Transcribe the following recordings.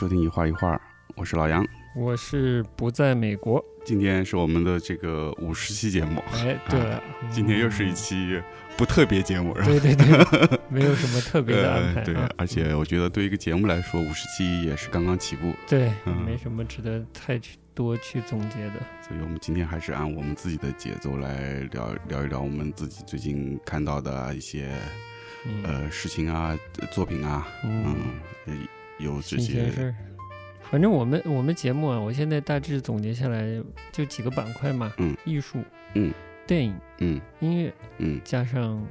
收听一画一画，我是老杨，我是不在美国。今天是我们的这个五十期节目。哎，对了，今天又是一期不特别节目，对对对，没有什么特别的安排。对，而且我觉得对一个节目来说，五十期也是刚刚起步。对，没什么值得太去多去总结的。所以我们今天还是按我们自己的节奏来聊聊一聊我们自己最近看到的一些呃事情啊、作品啊，嗯，有这些事儿。反正我们我们节目啊，我现在大致总结下来就几个板块嘛，嗯，艺术，嗯，电影，嗯，音乐，嗯，加上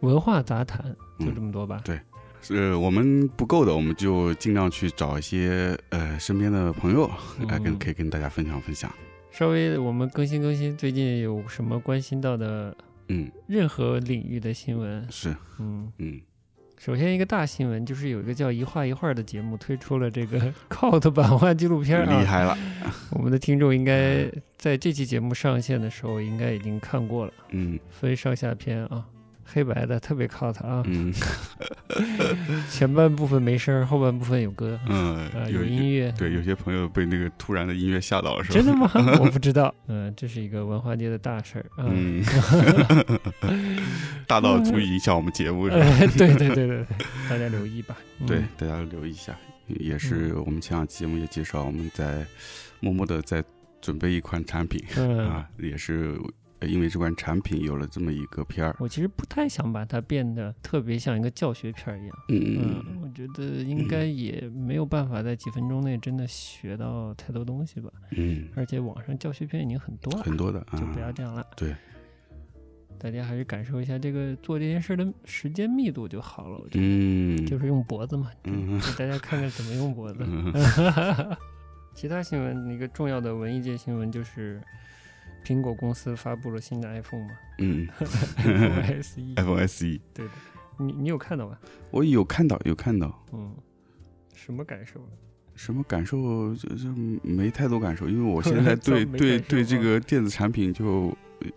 文化杂谈，就这么多吧。对，是我们不够的，我们就尽量去找一些呃身边的朋友来跟可以跟大家分享分享。稍微我们更新更新，最近有什么关心到的，嗯，任何领域的新闻是，嗯嗯。首先，一个大新闻就是有一个叫“一画一画”的节目推出了这个 cult 版画纪录片啊，厉害了！我们的听众应该在这期节目上线的时候应该已经看过了，嗯，分上下篇啊。黑白的特别 cut 啊，嗯，前半部分没声，后半部分有歌，嗯，有音乐，对，有些朋友被那个突然的音乐吓到了，是吧？真的吗？我不知道，嗯，这是一个文化界的大事儿，嗯，大到足以影响我们节目，是吧？对对对对，大家留意吧，对，大家留意一下，也是我们前两期节目也介绍，我们在默默的在准备一款产品，啊，也是。因为这款产品有了这么一个片儿，我其实不太想把它变得特别像一个教学片儿一样。嗯嗯，我觉得应该也没有办法在几分钟内真的学到太多东西吧。嗯，而且网上教学片已经很多了，很多的，就不要这样了。对，大家还是感受一下这个做这件事的时间密度就好了。我觉得，嗯，就是用脖子嘛，嗯，给大家看看怎么用脖子。其他新闻，一个重要的文艺界新闻就是。苹果公司发布了新的 iPhone 吗？嗯，iPhone SE，iPhone SE，对的，你你有看到吗？我有看到，有看到。嗯，什么感受？什么感受？就就没太多感受，因为我现在对 对对这个电子产品就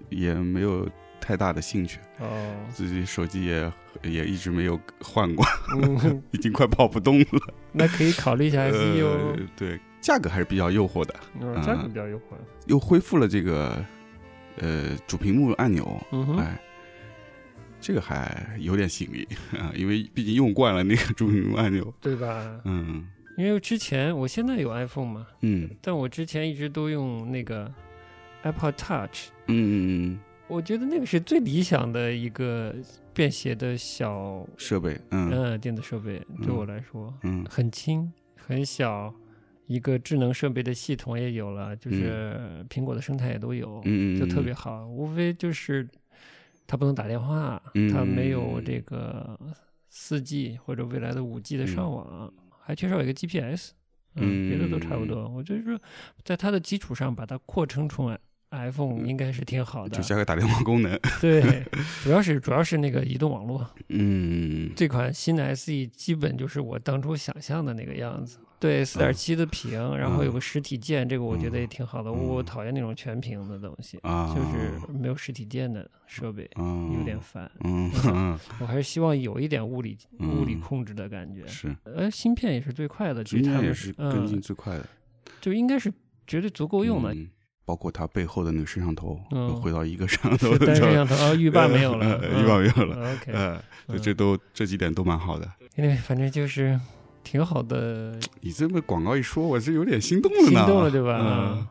也没有太大的兴趣。哦，自己手机也也一直没有换过，已经快跑不动了。那可以考虑一下 SE 哦。对。价格还是比较诱惑的，嗯价格比较诱惑，又恢复了这个呃主屏幕按钮，嗯哎，这个还有点吸引力 啊，因为毕竟用惯了那个主屏幕按钮，对吧？嗯，因为之前我现在有 iPhone 嘛，嗯，但我之前一直都用那个 Apple Touch，嗯嗯嗯，我觉得那个是最理想的一个便携的小设备，嗯，电子设备对我来说，嗯，很轻很小。一个智能设备的系统也有了，就是苹果的生态也都有，就特别好。无非就是它不能打电话，它没有这个四 G 或者未来的五 G 的上网，还缺少一个 GPS，嗯，别的都差不多。我就是说，在它的基础上把它扩充出来，iPhone 应该是挺好的，就加个打电话功能。对，主要是主要是那个移动网络。嗯，这款新的 SE 基本就是我当初想象的那个样子。对，四点七的屏，然后有个实体键，这个我觉得也挺好的。我讨厌那种全屏的东西，就是没有实体键的设备，有点烦。嗯，我还是希望有一点物理物理控制的感觉。是，呃，芯片也是最快的，芯片也是跟进最快的，就应该是绝对足够用的。包括它背后的那个摄像头，回到一个摄像 头，单摄像头啊，浴霸没有了，浴霸没有了。OK，这都这几点都蛮好的。因为反正就是。挺好的，你这么广告一说，我是有点心动了呢。心动了，对吧？嗯，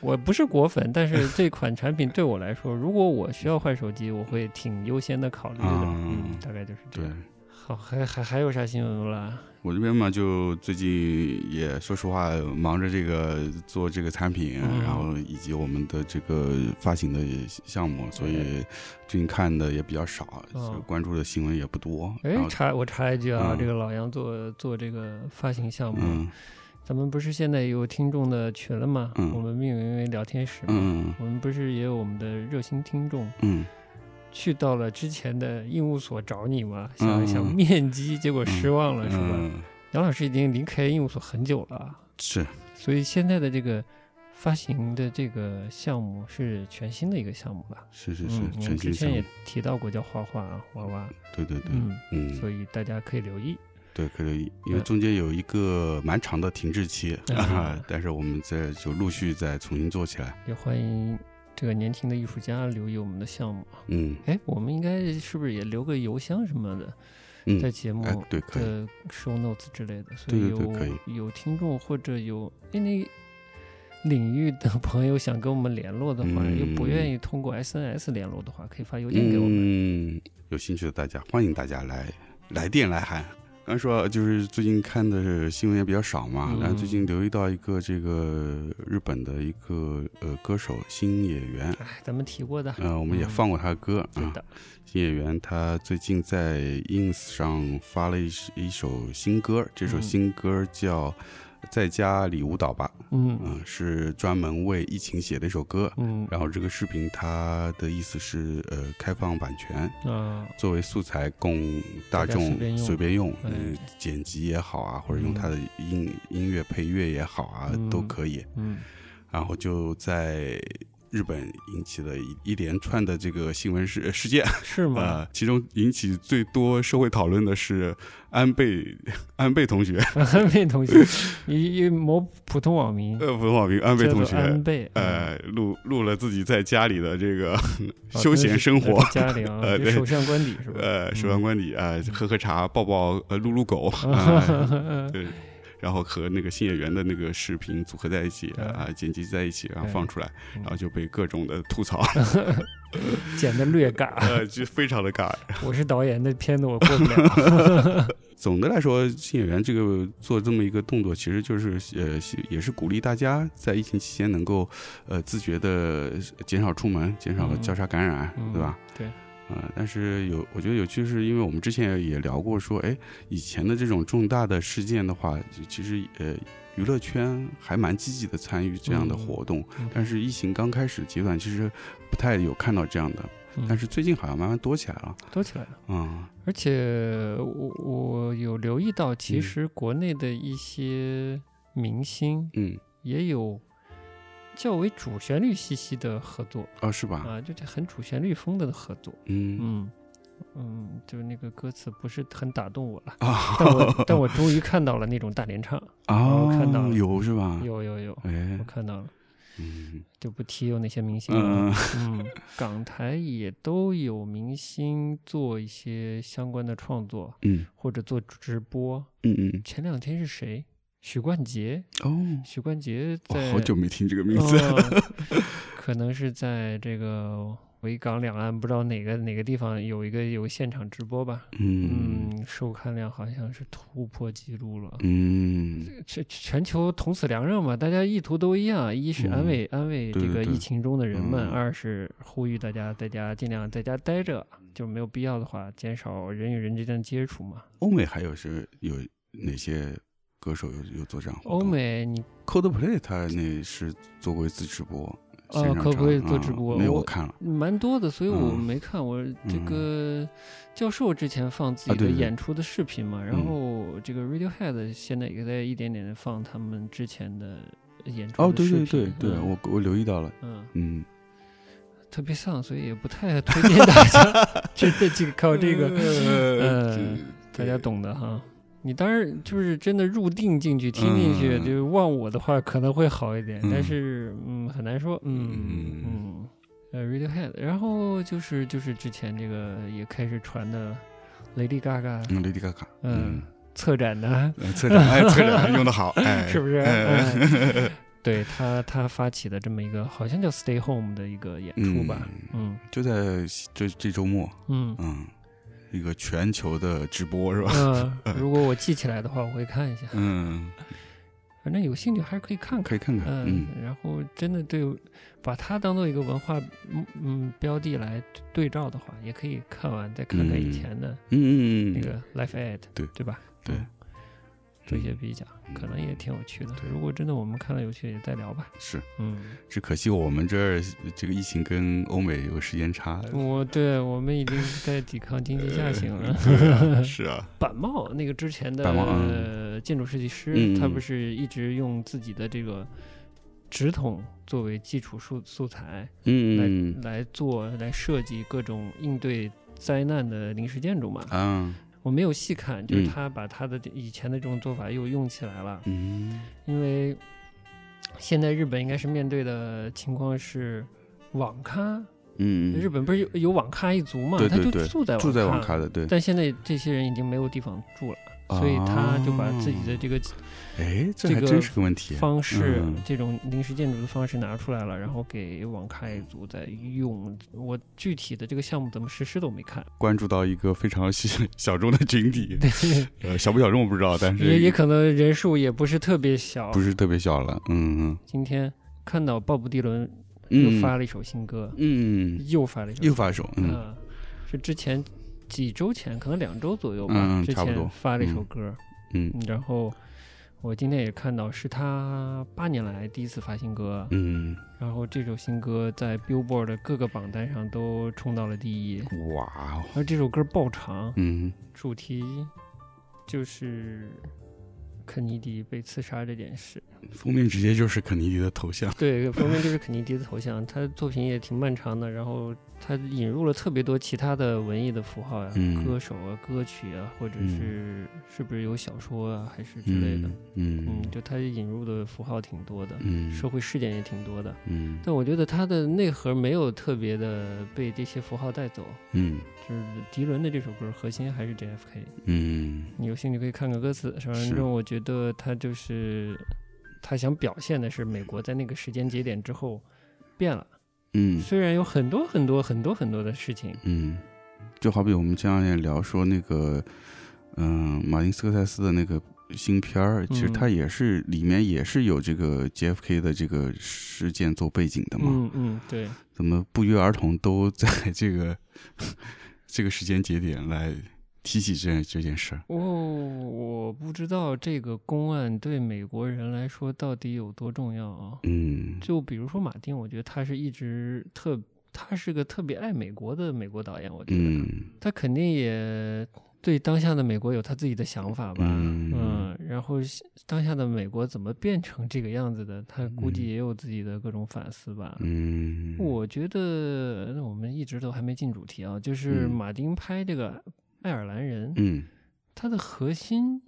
我不是果粉，但是这款产品对我来说，如果我需要换手机，我会挺优先的考虑的。嗯，大概就是这样。好，还还还有啥新闻了？我这边嘛，就最近也说实话，忙着这个做这个产品，然后以及我们的这个发行的项目，所以最近看的也比较少，关注的新闻也不多。哎，插我插一句啊，这个老杨做做这个发行项目，咱们不是现在有听众的群了吗？我们命名为聊天室。嗯，我们不是也有我们的热心听众？嗯。去到了之前的应务所找你嘛，想想面基，结果失望了，是吧？杨老师已经离开应务所很久了，是，所以现在的这个发行的这个项目是全新的一个项目吧？是是是，之前也提到过叫画画啊，娃。娃，对对对，嗯嗯，所以大家可以留意。对，可以，因为中间有一个蛮长的停滞期，但是我们在就陆续再重新做起来。也欢迎这个年轻的艺术家留意我们的项目。嗯，哎，我们应该是不是也留个邮箱什么的？在节目的 show notes 之类的，所以有有听众或者有那领域的 朋友想跟我们联络的话，又不愿意通过 SNS 联络的话，可以发邮件给我们。嗯，有兴趣的大家，欢迎大家来来电来函。刚说就是最近看的新闻也比较少嘛，然后最近留意到一个这个日本的一个呃歌手新野原，哎，咱们提过的，呃，我们也放过他的歌啊。新野原他最近在 ins 上发了一一首新歌，这首新歌叫。在家里舞蹈吧，嗯。嗯，是专门为疫情写的一首歌，嗯，然后这个视频它的意思是呃开放版权，啊，作为素材供大众随便用，嗯，剪辑也好啊，或者用它的音音乐配乐也好啊，都可以，嗯，然后就在。日本引起了一一连串的这个新闻事事件，是吗？呃，其中引起最多社会讨论的是安倍 安倍同学，安倍同学，一一某普通网民，呃，普通网民安倍同学，安倍，呃，录录了自己在家里的这个休闲生活，家里啊，呃，首相官邸是吧？呃，首相官邸啊，喝喝茶，抱抱，呃，撸撸狗，对。然后和那个新演员的那个视频组合在一起啊，剪辑在一起，然后放出来，然后就被各种的吐槽，剪的略尬，呃，就非常的尬。我是导演那片子，我过不了。总的来说，新演员这个做这么一个动作，其实就是呃，也是鼓励大家在疫情期间能够呃自觉的减少出门，减少交叉感染，对吧？对。嗯，但是有，我觉得有趣是，因为我们之前也聊过，说，哎，以前的这种重大的事件的话，其实呃，娱乐圈还蛮积极的参与这样的活动。但是疫情刚开始阶段，其实不太有看到这样的。但是最近好像慢慢多起来了，多起来了。嗯，而且我我有留意到，其实国内的一些明星，嗯，也有。较为主旋律气息的合作啊，是吧？啊，就很主旋律风的合作。嗯嗯嗯，就是那个歌词不是很打动我了啊，但我但我终于看到了那种大联唱 啊，看到了有是吧？有有有，哎，我看到了。嗯，就不提有哪些明星了。嗯，港台也都有明星做一些相关的创作，嗯，或者做直播。嗯嗯，前两天是谁？许冠杰哦，许冠杰在好久没听这个名字，可能是在这个维港两岸不知道哪个哪个地方有一个有现场直播吧，嗯，收看量好像是突破记录了，嗯，全全球同此凉热嘛，大家意图都一样，一是安慰安慰这个疫情中的人们，二是呼吁大家在家尽量在家待着，就没有必要的话减少人与人之间的接触嘛。欧美还有是有哪些？歌手有有做这样欧美你 Coldplay 他那是做过一次直播，哦，Coldplay 做直播，没有我看了，蛮多的，所以我没看。我这个教授之前放自己的演出的视频嘛，然后这个 Radiohead 现在也在一点点的放他们之前的演出哦，对对对对，我我留意到了，嗯嗯，特别丧，所以也不太推荐大家 真的这个靠这个，呃，大家懂的哈。你当然就是真的入定进去听进去，就忘我的话可能会好一点，但是嗯很难说，嗯嗯。呃 Radiohead，然后就是就是之前这个也开始传的，Lady Gaga，Lady Gaga，嗯，策展的，策展，哎，策展用的好，哎，是不是？对他他发起的这么一个好像叫 Stay Home 的一个演出吧，嗯，就在这这周末，嗯。嗯。一个全球的直播是吧？嗯，如果我记起来的话，我会看一下。嗯，反正有兴趣还是可以看看，可以看看。嗯，然后真的对，把它当做一个文化嗯嗯标的来对照的话，也可以看完再看看以前的嗯那个 Life Ad，对对吧？对。做一些比较，可能也挺有趣的。如果真的我们看了有趣，也再聊吧。是，嗯，只可惜我们这儿这个疫情跟欧美有时间差。我对我们已经在抵抗经济下行了。是啊，板茂那个之前的呃建筑设计师，他不是一直用自己的这个直筒作为基础素素材，嗯，来来做来设计各种应对灾难的临时建筑嘛？嗯。我没有细看，就是他把他的以前的这种做法又用起来了。嗯，因为现在日本应该是面对的情况是网咖。嗯，日本不是有有网咖一族嘛？他就住在住在网咖的，对。但现在这些人已经没有地方住了。所以他就把自己的这个，哎，这还真是个问题。方式，这种临时建筑的方式拿出来了，然后给网咖一族在用。我具体的这个项目怎么实施都没看。关注到一个非常小 小众的群体，呃，小不小众我不知道，但是也也可能人数也不是特别小，不是特别小了。嗯嗯。今天看到鲍勃迪伦又发了一首新歌，嗯，又发了一首，又发一首，嗯，是之前。几周前，可能两周左右吧，之前发了一首歌，嗯，然后我今天也看到是他八年来第一次发新歌，嗯，然后这首新歌在 Billboard 的各个榜单上都冲到了第一，哇，而这首歌爆长，嗯，主题就是。肯尼迪被刺杀这件事，封面直接就是肯尼迪的头像。对，封面就是肯尼迪的头像。他的作品也挺漫长的，然后他引入了特别多其他的文艺的符号呀，歌手啊、歌曲啊，或者是是不是有小说啊，还是之类的。嗯嗯，就他引入的符号挺多的，嗯，社会事件也挺多的。嗯，但我觉得它的内核没有特别的被这些符号带走。嗯，就是迪伦的这首歌核心还是 JFK。嗯，你有兴趣可以看看歌词。反正我觉得。得他就是他想表现的是美国在那个时间节点之后变了，嗯，虽然有很多很多很多很多的事情，嗯，就好比我们前两天聊说那个，嗯，马丁斯科塞斯的那个新片儿，其实它也是里面也是有这个 JFK 的这个事件做背景的嘛，嗯嗯，对，怎么不约而同都在这个 这个时间节点来。提起这这件事儿，哦，我不知道这个公案对美国人来说到底有多重要啊。嗯，就比如说马丁，我觉得他是一直特，他是个特别爱美国的美国导演，我觉得他肯定也对当下的美国有他自己的想法吧。嗯，然后当下的美国怎么变成这个样子的，他估计也有自己的各种反思吧。嗯，我觉得我们一直都还没进主题啊，就是马丁拍这个。爱尔兰人，嗯，他的核心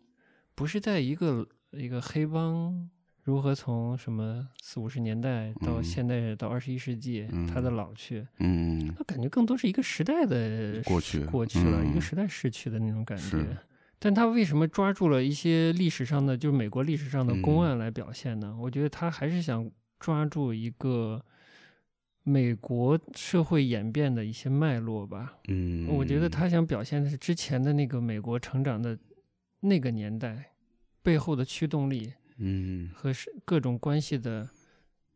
不是在一个一个黑帮如何从什么四五十年代到现代到二十一世纪，他的老去，嗯，他感觉更多是一个时代的过去过去了，一个时代逝去的那种感觉。但他为什么抓住了一些历史上的，就是美国历史上的公案来表现呢？我觉得他还是想抓住一个。美国社会演变的一些脉络吧，嗯，我觉得他想表现的是之前的那个美国成长的那个年代背后的驱动力，嗯，和是各种关系的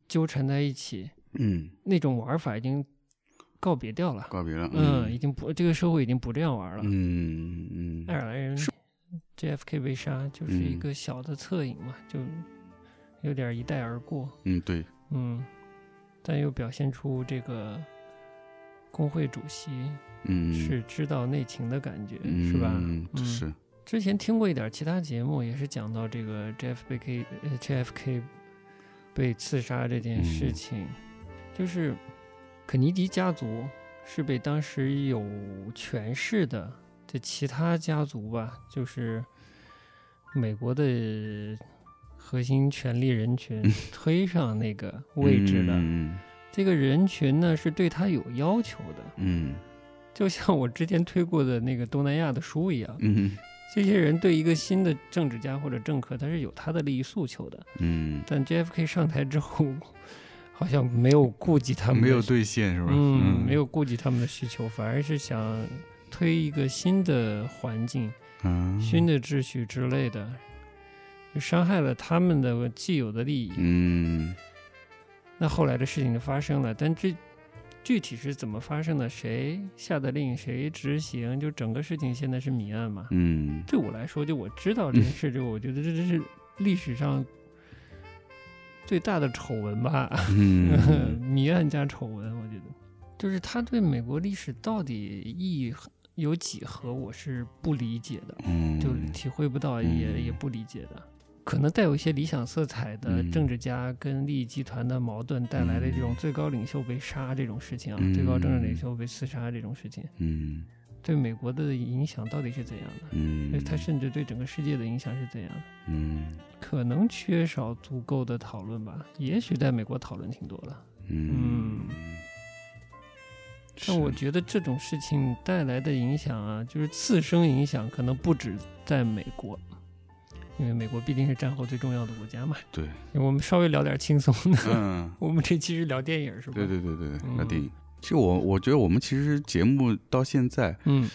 纠缠在一起，嗯，那种玩法已经告别掉了，告别了，嗯，已经不这个社会已经不这样玩了，嗯嗯，爱尔兰人 JFK 被杀就是一个小的侧影嘛，就有点一带而过，嗯，对，嗯。但又表现出这个工会主席嗯是知道内情的感觉，是吧？嗯，是。之前听过一点其他节目，也是讲到这个 JFK JFK 被刺杀这件事情，就是肯尼迪家族是被当时有权势的这其他家族吧，就是美国的。核心权力人群推上那个位置的，这个人群呢是对他有要求的，嗯，就像我之前推过的那个东南亚的书一样，嗯，这些人对一个新的政治家或者政客，他是有他的利益诉求的，嗯，但 JFK 上台之后，好像没有顾及他们，没有兑现是吧？嗯，没有顾及他们的需求，反而是想推一个新的环境，新的秩序之类的。伤害了他们的既有的利益，嗯，那后来的事情就发生了，但这具体是怎么发生的？谁下的令？谁执行？就整个事情现在是谜案嘛？嗯，对我来说，就我知道这件事之后，我觉得这这是历史上最大的丑闻吧？嗯 谜案加丑闻，我觉得，就是他对美国历史到底意义有几何，我是不理解的，嗯，就体会不到，也也不理解的。可能带有一些理想色彩的政治家跟利益集团的矛盾带来的这种最高领袖被杀这种事情啊，最高政治领袖被刺杀这种事情，嗯，对美国的影响到底是怎样的？嗯，他甚至对整个世界的影响是怎样的？嗯，可能缺少足够的讨论吧。也许在美国讨论挺多的。嗯，但我觉得这种事情带来的影响啊，就是次生影响，可能不止在美国，因为美国毕竟是战后最重要的国家嘛。对，我们稍微聊点轻松的。嗯，我们这期是聊电影是吧？对对对对，聊电影。其实我我觉得我们其实节目到现在，嗯，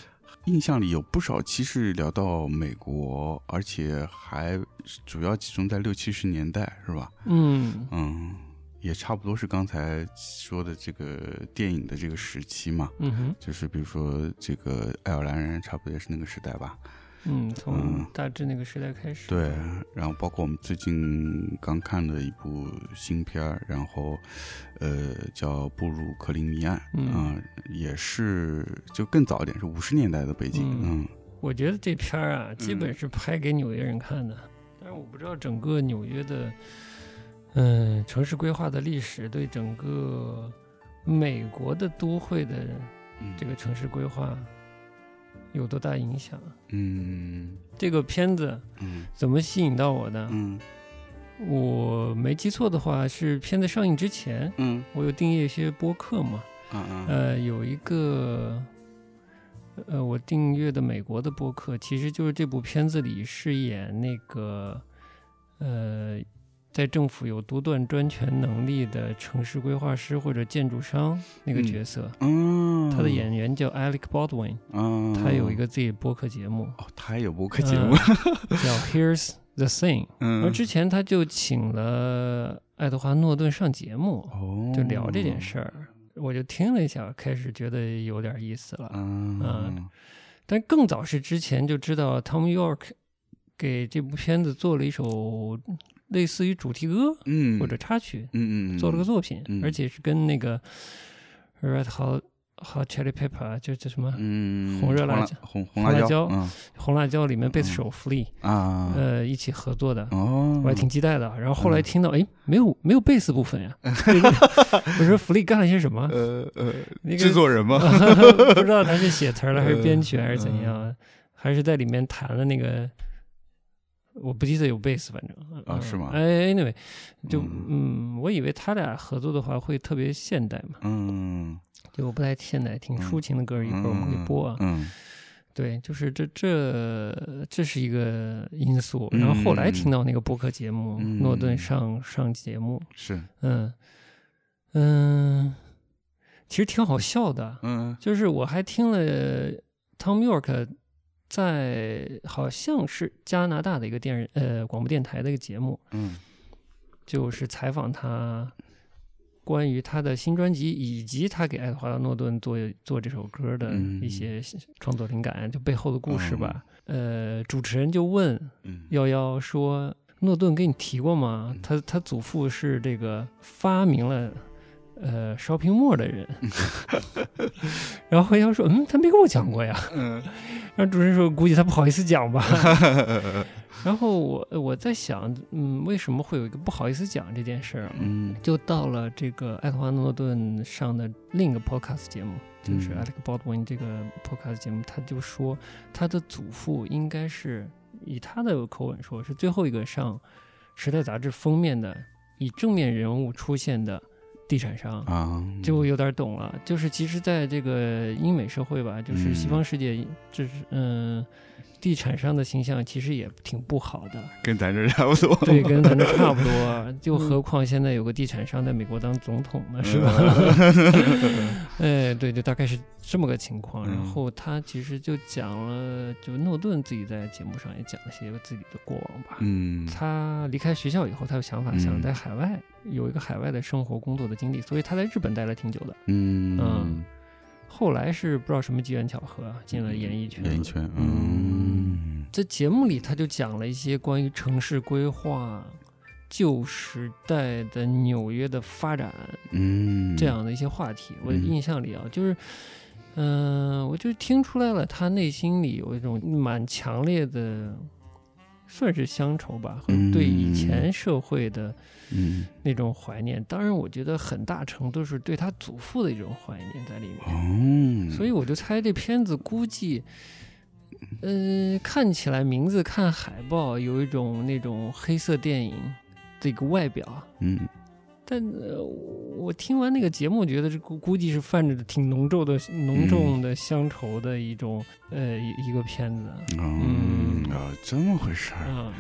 印象里有不少期是聊到美国，而且还主要集中在六七十年代，是吧？嗯嗯，也差不多是刚才说的这个电影的这个时期嘛。嗯哼，就是比如说这个爱尔兰人，差不多也是那个时代吧。嗯，从大致那个时代开始。对，然后包括我们最近刚看的一部新片儿，然后，呃，叫《布鲁克林谜案》啊，也是就更早一点，是五十年代的背景。嗯，我觉得这片儿啊，基本是拍给纽约人看的，但是我不知道整个纽约的，嗯，城市规划的历史对整个美国的都会的这个城市规划。有多大影响？嗯，这个片子，嗯，怎么吸引到我的？嗯，我没记错的话，是片子上映之前，嗯，我有订阅一些播客嘛，嗯嗯，呃，有一个，呃，我订阅的美国的播客，其实就是这部片子里饰演那个，呃。在政府有独断专权能力的城市规划师或者建筑商那个角色，嗯，他的演员叫 Alec Baldwin，嗯，他有一个自己播客节目，哦，他也有播客节目，叫 Here's the Thing，嗯，而之前他就请了爱德华诺顿上节目，哦，就聊这件事儿，我就听了一下，开始觉得有点意思了，嗯，但更早是之前就知道 Tom York 给这部片子做了一首。类似于主题歌，嗯，或者插曲，嗯嗯，做了个作品，而且是跟那个 Red Hot Hot Chili Pepper 就叫什么，嗯，红热辣椒，红红辣椒，红辣椒里面贝斯手弗利啊，呃，一起合作的，哦，我还挺期待的。然后后来听到，哎，没有没有贝斯部分呀，我说弗利干了些什么？呃呃，制作人吗？不知道他是写词了还是编曲还是怎样，还是在里面弹了那个。我不记得有贝斯，反正啊是吗？哎，anyway，就嗯，我以为他俩合作的话会特别现代嘛，嗯，就我不太现代，挺抒情的歌，一会儿我们可以播啊。嗯，对，就是这这这是一个因素。然后后来听到那个播客节目，诺顿上上节目是，嗯嗯，其实挺好笑的，嗯，就是我还听了 Tom York。在好像是加拿大的一个电视呃广播电台的一个节目，嗯，就是采访他关于他的新专辑以及他给爱德华诺顿做做这首歌的一些创作灵感，就背后的故事吧。呃，主持人就问幺幺说：“诺顿给你提过吗？他他祖父是这个发明了。”呃，烧屏幕的人，然后回瑶说：“嗯，他没跟我讲过呀。”嗯，然后主持人说：“估计他不好意思讲吧。”然后我我在想，嗯，为什么会有一个不好意思讲这件事儿？嗯，就到了这个爱德华诺顿上的另一个 podcast 节目，就是 Alec Baldwin 这个 podcast 节目，他就说他的祖父应该是以他的口吻说，是最后一个上《时代》杂志封面的以正面人物出现的。地产商啊，就有点懂了。就是其实，在这个英美社会吧，就是西方世界，就是嗯。地产商的形象其实也挺不好的，跟咱这差不多。对，跟咱这差不多。就何况现在有个地产商在美国当总统呢，是吧？哎，对，就大概是这么个情况。然后他其实就讲了，就诺顿自己在节目上也讲了些自己的过往吧。嗯，他离开学校以后，他有想法想在海外有一个海外的生活工作的经历，所以他在日本待了挺久的。嗯嗯。后来是不知道什么机缘巧合进了演艺圈。演艺圈，嗯，在节目里他就讲了一些关于城市规划、旧时代的纽约的发展，嗯，这样的一些话题。我印象里啊，就是，嗯，我就听出来了，他内心里有一种蛮强烈的，算是乡愁吧，和对以前前社会的那种怀念。当然，我觉得很大程度是对他祖父的一种怀念在里面。哦，所以我就猜这片子估计，呃，看起来名字看海报有一种那种黑色电影这个外表。嗯。但呃，我听完那个节目，觉得这估估计是泛着挺浓重的、浓重的乡愁的一种呃一个片子。嗯啊，这么回事儿。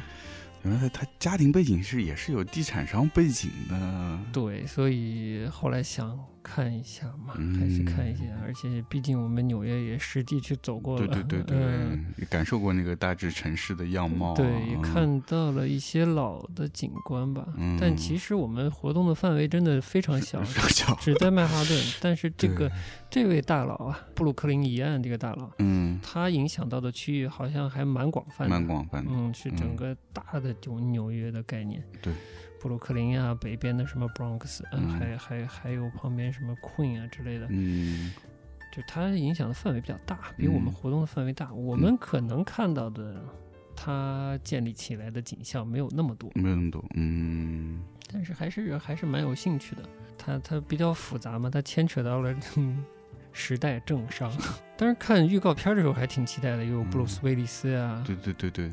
原来他家庭背景是也是有地产商背景的。对，所以后来想。看一下嘛，还是看一下，而且毕竟我们纽约也实地去走过了，对对对对，也感受过那个大致城市的样貌，对，也看到了一些老的景观吧。但其实我们活动的范围真的非常小，小。只在曼哈顿。但是这个这位大佬啊，布鲁克林一案这个大佬，嗯，他影响到的区域好像还蛮广泛的，蛮广泛的，嗯，是整个大的就纽约的概念，对。布鲁克林啊，北边的什么 Bronx，嗯，还还还有旁边什么 Queen 啊之类的，嗯，就它影响的范围比较大，比我们活动的范围大。我们可能看到的它建立起来的景象没有那么多，没有那么多，嗯，但是还是还是蛮有兴趣的。它它比较复杂嘛，它牵扯到了时代政商。当时看预告片的时候还挺期待的，有布鲁斯威利斯啊，对对对对。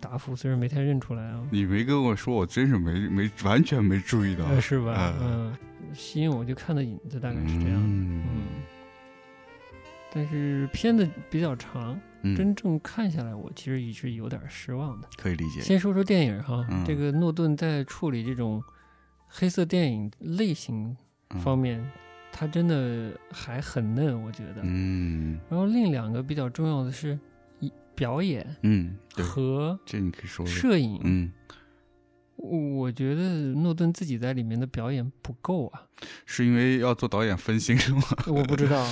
达夫虽然没太认出来啊，你没跟我说，我真是没没完全没注意到，是吧？嗯，吸引我就看的影子大概是这样。嗯，但是片子比较长，真正看下来，我其实也是有点失望的。可以理解。先说说电影哈，这个诺顿在处理这种黑色电影类型方面，他真的还很嫩，我觉得。嗯。然后另两个比较重要的是。表演，嗯，和这你可以说摄影，嗯，我觉得诺顿自己在里面的表演不够啊，是因为要做导演分心是吗？我不知道，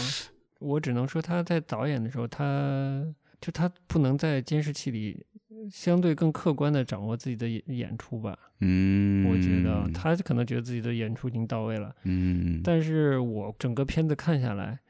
我只能说他在导演的时候，他就他不能在监视器里相对更客观的掌握自己的演演出吧，嗯，我觉得他可能觉得自己的演出已经到位了，嗯，但是我整个片子看下来。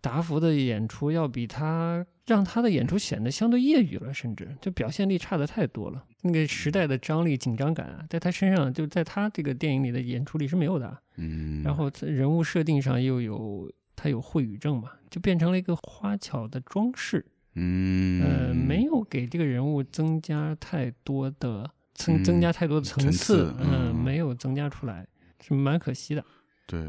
达福的演出要比他让他的演出显得相对业余了，甚至就表现力差的太多了。那个时代的张力、紧张感啊，在他身上就在他这个电影里的演出里是没有的。嗯，然后人物设定上又有他有秽语症嘛，就变成了一个花巧的装饰。嗯，呃，没有给这个人物增加太多的增增加太多的层次。嗯，没有增加出来，是蛮可惜的。对。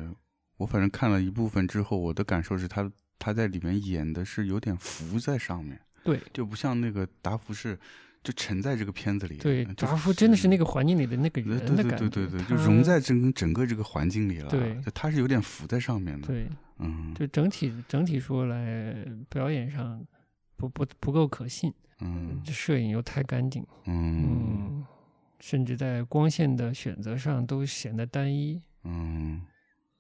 我反正看了一部分之后，我的感受是他他在里面演的是有点浮在上面，对，就不像那个达芙是就沉在这个片子里，对，达芙真的是那个环境里的那个人的感觉，对对对对，就融在整整个这个环境里了，对，他是有点浮在上面的，对，嗯，就整体整体说来表演上不不不够可信，嗯，摄影又太干净，嗯，甚至在光线的选择上都显得单一，嗯。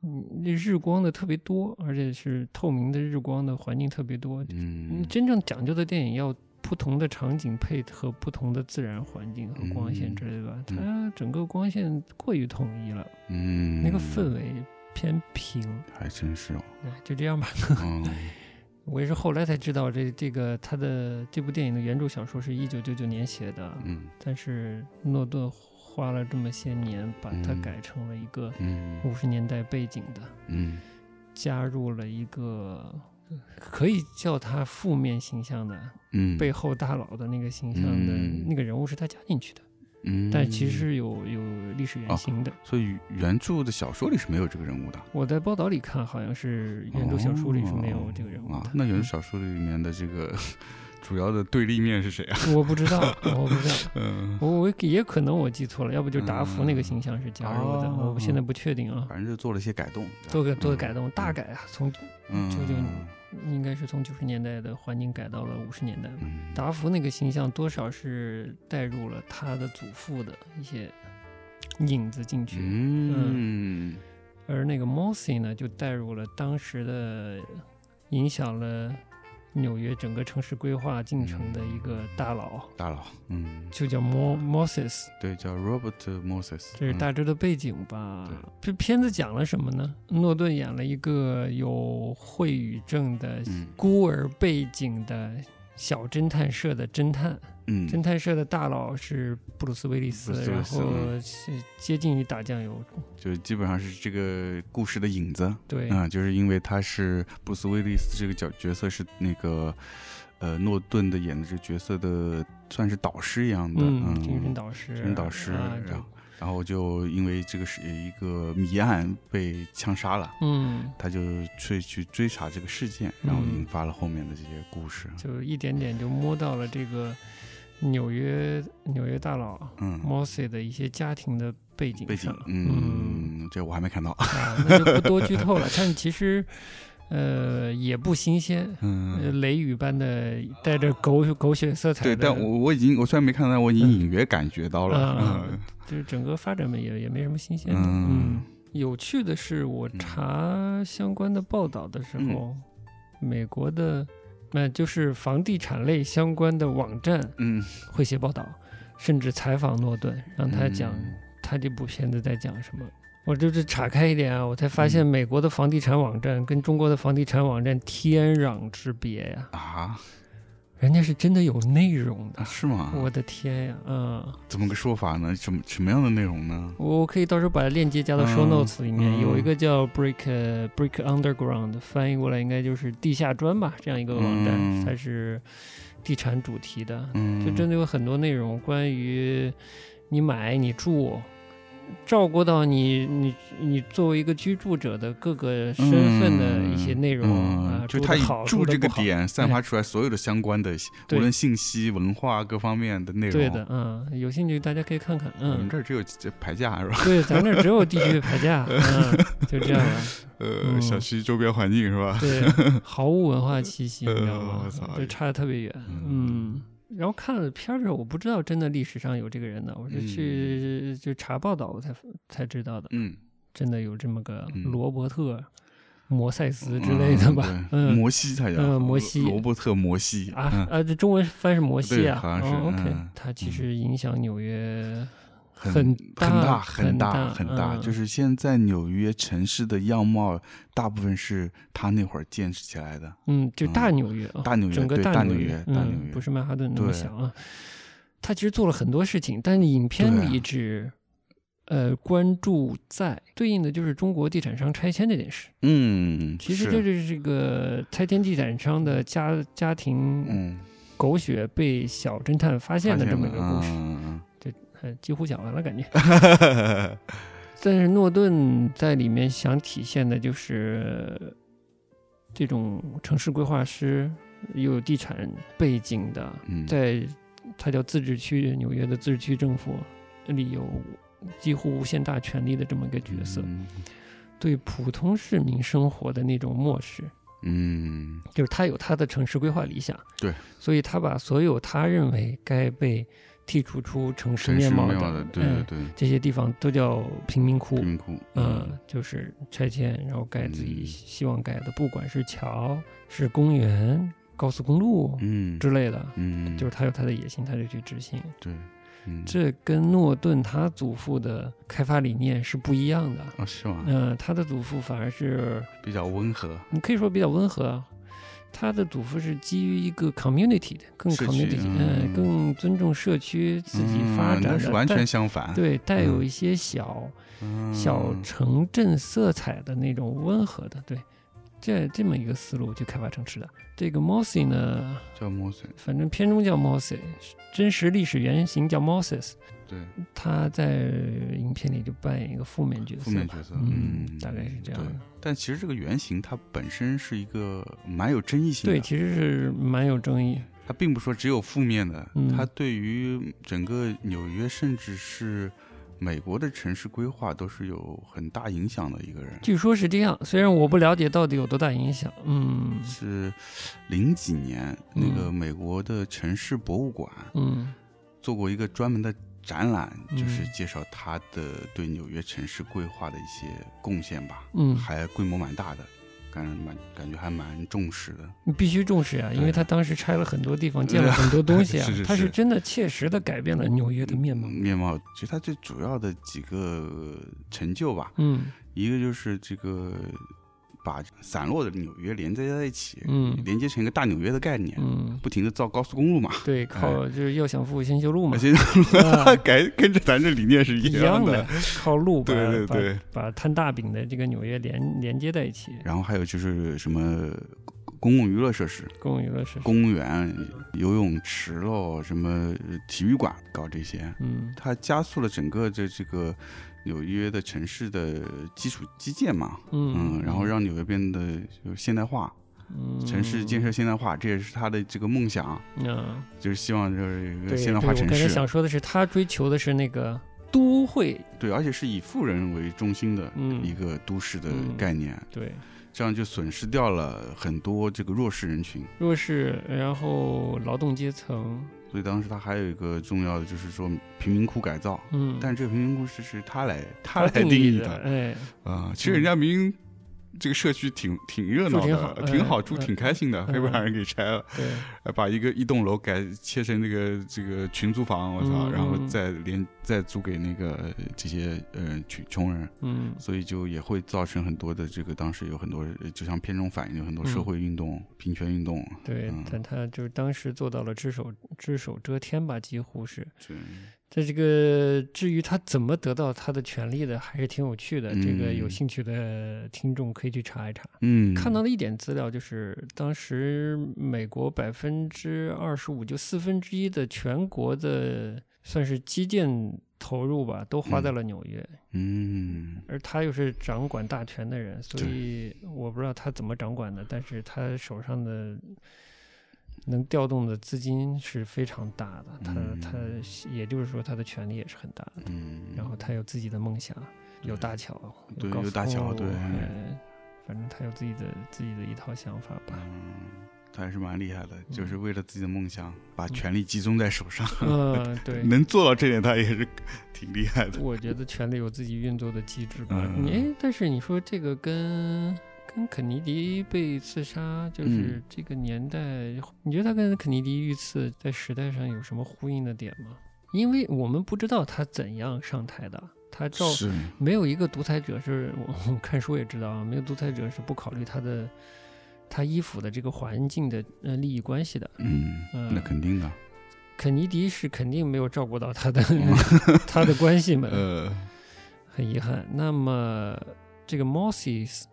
嗯，那日光的特别多，而且是透明的日光的环境特别多。嗯，真正讲究的电影要不同的场景配合不同的自然环境和光线之类的吧？它整个光线过于统一了，嗯，那个氛围偏平，还真是哦。就这样吧。我也是后来才知道，这这个他的这部电影的原著小说是一九九九年写的，嗯，但是诺顿。花了这么些年，把它改成了一个五十年代背景的，嗯，加入了一个可以叫他负面形象的，嗯，背后大佬的那个形象的那个人物是他加进去的，嗯，但其实有有历史原型的，所以原著的小说里是没有这个人物的。我在报道里看，好像是原著小说里是没有这个人物的。那原著小说里面的这个。主要的对立面是谁啊？我不知道，我不知道。嗯，我我也可能我记错了，要不就达芙那个形象是加入的，我现在不确定啊。反正就做了一些改动，做个做个改动，大改啊，从九九应该是从九十年代的环境改到了五十年代。达芙那个形象多少是带入了他的祖父的一些影子进去，嗯，而那个 Mossy 呢，就带入了当时的影响了。纽约整个城市规划进程的一个大佬，大佬，嗯，就叫 Mo Moses，对，叫 Robert Moses，这是大致的背景吧。这片子讲了什么呢？诺顿演了一个有秽语症的孤儿背景的小侦探社的侦探。嗯，侦探社的大佬是布鲁斯威利斯，然后是接近于打酱油，就基本上是这个故事的影子。对，啊，就是因为他是布鲁斯威利斯这个角角色是那个呃诺顿的演的这个角色的算是导师一样的，嗯，精神导师，精神导师，然后。然后就因为这个是一个谜案被枪杀了，嗯，他就去去追查这个事件，然后引发了后面的这些故事，就一点点就摸到了这个纽约纽约大佬嗯 Mossy 的一些家庭的背景背景，嗯，这我还没看到啊，那就不多剧透了。但其实。呃，也不新鲜，嗯，雷雨般的带着狗狗血色彩。对，但我我已经我虽然没看到，我已经隐约感觉到了，嗯，就是整个发展嘛，也也没什么新鲜的。嗯，有趣的是，我查相关的报道的时候，美国的那就是房地产类相关的网站，嗯，会写报道，甚至采访诺顿，让他讲他这部片子在讲什么。我就是岔开一点啊，我才发现美国的房地产网站跟中国的房地产网站天壤之别呀！啊，人家是真的有内容的，是吗？我的天呀，嗯，怎么个说法呢？什么什么样的内容呢？我可以到时候把链接加到 show notes 里面，有一个叫 break break Underground，翻译过来应该就是地下砖吧，这样一个网站，它是地产主题的，就真的有很多内容关于你买你住。照顾到你，你你作为一个居住者的各个身份的一些内容啊，就他以住这个点散发出来所有的相关的，无论信息、文化各方面的内容。对的，嗯，有兴趣大家可以看看。嗯，我们这儿只有牌价是吧？对，咱这只有地区牌价，嗯，就这样了。呃，小区周边环境是吧？对，毫无文化气息，你知道吗？就差的特别远。嗯。然后看了片儿之后，我不知道真的历史上有这个人呢，我是去就查报道我才才知道的。嗯，真的有这么个罗伯特·摩塞斯之类的吧？嗯，摩西他叫。嗯，摩西。罗伯特·摩西。啊啊，这中文翻是摩西啊？好像是。OK，他其实影响纽约。很很大很大很大，就是现在纽约城市的样貌，大部分是他那会儿建设起来的。嗯，就大纽约大纽约，整个大纽约，大纽约，不是曼哈顿那么小啊。他其实做了很多事情，但影片里只呃关注在对应的就是中国地产商拆迁这件事。嗯，其实就是这个拆迁地产商的家家庭嗯狗血被小侦探发现的这么一个故事。几乎讲完了，感觉。但是诺顿在里面想体现的就是这种城市规划师，又有地产背景的，在他叫自治区纽约的自治区政府里有几乎无限大权力的这么一个角色，对普通市民生活的那种漠视。嗯，就是他有他的城市规划理想，对，所以他把所有他认为该被。剔除出城市面貌的，对对对，这些地方都叫贫民窟。贫民窟，嗯，就是拆迁，然后盖自己希望盖的，不管是桥、是公园、高速公路，嗯之类的，嗯，就是他有他的野心，他就去执行。对，这跟诺顿他祖父的开发理念是不一样的啊？是吗？嗯，他的祖父反而是比较温和，你可以说比较温和。他的祖父是基于一个 community 的，更 community，嗯，更尊重社区自己发展的，是完全相反。对，带有一些小小城镇色彩的那种温和的，对，这这么一个思路去开发城市的。这个 Mossy 呢，叫 Mossy，反正片中叫 Mossy，真实历史原型叫 Moses。对，他在影片里就扮演一个负面角色，负面角色，嗯，大概是这样的。但其实这个原型它本身是一个蛮有争议性的，对，其实是蛮有争议。它并不说只有负面的，它对于整个纽约，甚至是美国的城市规划都是有很大影响的一个人。据说是这样，虽然我不了解到底有多大影响。嗯，是零几年那个美国的城市博物馆，嗯，做过一个专门的。展览就是介绍他的对纽约城市规划的一些贡献吧，嗯，还规模蛮大的，感蛮感觉还蛮重视的。你必须重视呀，因为他当时拆了很多地方，建了很多东西啊，他是真的切实的改变了纽约的面貌。面貌，其实他最主要的几个成就吧，嗯，一个就是这个。把散落的纽约连接在一起，嗯，连接成一个大纽约的概念，嗯，不停的造高速公路嘛，对，靠就是要想富先修路嘛，先修路，改跟着咱这理念是一样的，靠路对对对，把摊大饼的这个纽约连连接在一起，然后还有就是什么。公共娱乐设施，公共娱乐设施，公园、游泳池喽，什么体育馆，搞这些，嗯，它加速了整个这这个纽约的城市的基础基建嘛，嗯，然后让纽约变得就现代化，嗯，城市建设现代化，这也是他的这个梦想，嗯，就是希望就是一个现代化城市。我刚才想说的是，他追求的是那个都会，对，而且是以富人为中心的一个都市的概念，对。这样就损失掉了很多这个弱势人群，弱势，然后劳动阶层。所以当时他还有一个重要的，就是说贫民窟改造。嗯，但这个贫民窟是是他来他来定义的。哎，啊，其实人家民。这个社区挺挺热闹的，挺好住，挺开心的，被不让人给拆了。对，把一个一栋楼改切成那个这个群租房，我操，然后再连再租给那个这些呃穷穷人。嗯，所以就也会造成很多的这个当时有很多就像片中反映有很多社会运动、平权运动。对，但他就是当时做到了只手只手遮天吧，几乎是。在这个至于他怎么得到他的权利的，还是挺有趣的。这个有兴趣的听众可以去查一查。嗯，看到了一点资料，就是当时美国百分之二十五，就四分之一的全国的算是基建投入吧，都花在了纽约。嗯，而他又是掌管大权的人，所以我不知道他怎么掌管的，但是他手上的。能调动的资金是非常大的，他他也就是说他的权力也是很大的，嗯，然后他有自己的梦想，有大桥，对，有大桥，对，反正他有自己的自己的一套想法吧，嗯，他还是蛮厉害的，就是为了自己的梦想，把权力集中在手上，嗯，对，能做到这点，他也是 挺厉害的。我觉得权力有自己运作的机制吧，哎，但是你说这个跟。跟肯尼迪被刺杀，就是这个年代，你觉得他跟肯尼迪遇刺在时代上有什么呼应的点吗？因为我们不知道他怎样上台的，他照没有一个独裁者是，我们看书也知道啊，没有独裁者是不考虑他的他依附的这个环境的呃利益关系的。嗯，那肯定的。肯尼迪是肯定没有照顾到他的他的关系们，呃，很遗憾。那么这个 Moses。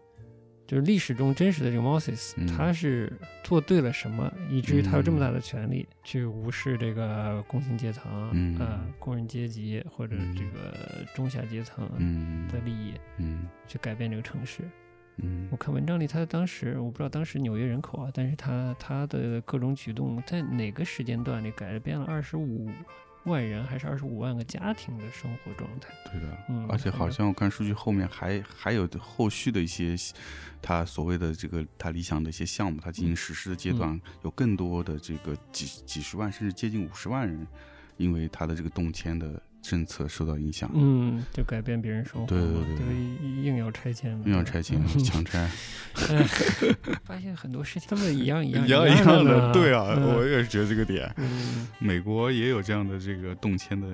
就是历史中真实的这个 Moses，他是做对了什么，以至于他有这么大的权利去无视这个工薪阶层啊、工人阶级或者这个中下阶层的利益，去改变这个城市。我看文章里，他当时我不知道当时纽约人口啊，但是他他的各种举动在哪个时间段里改变了？二十五。万人还是二十五万个家庭的生活状态，对的，嗯，而且好像我看数据后面还还有后续的一些，他所谓的这个他理想的一些项目，他进行实施的阶段，有更多的这个几几十万甚至接近五十万人，因为他的这个动迁的。政策受到影响，嗯，就改变别人生活，对对对，硬要拆迁，硬要拆迁，强拆。发现很多事情他们一样一样 一样一样的，对啊，我也是觉得这个点。美国也有这样的这个动迁的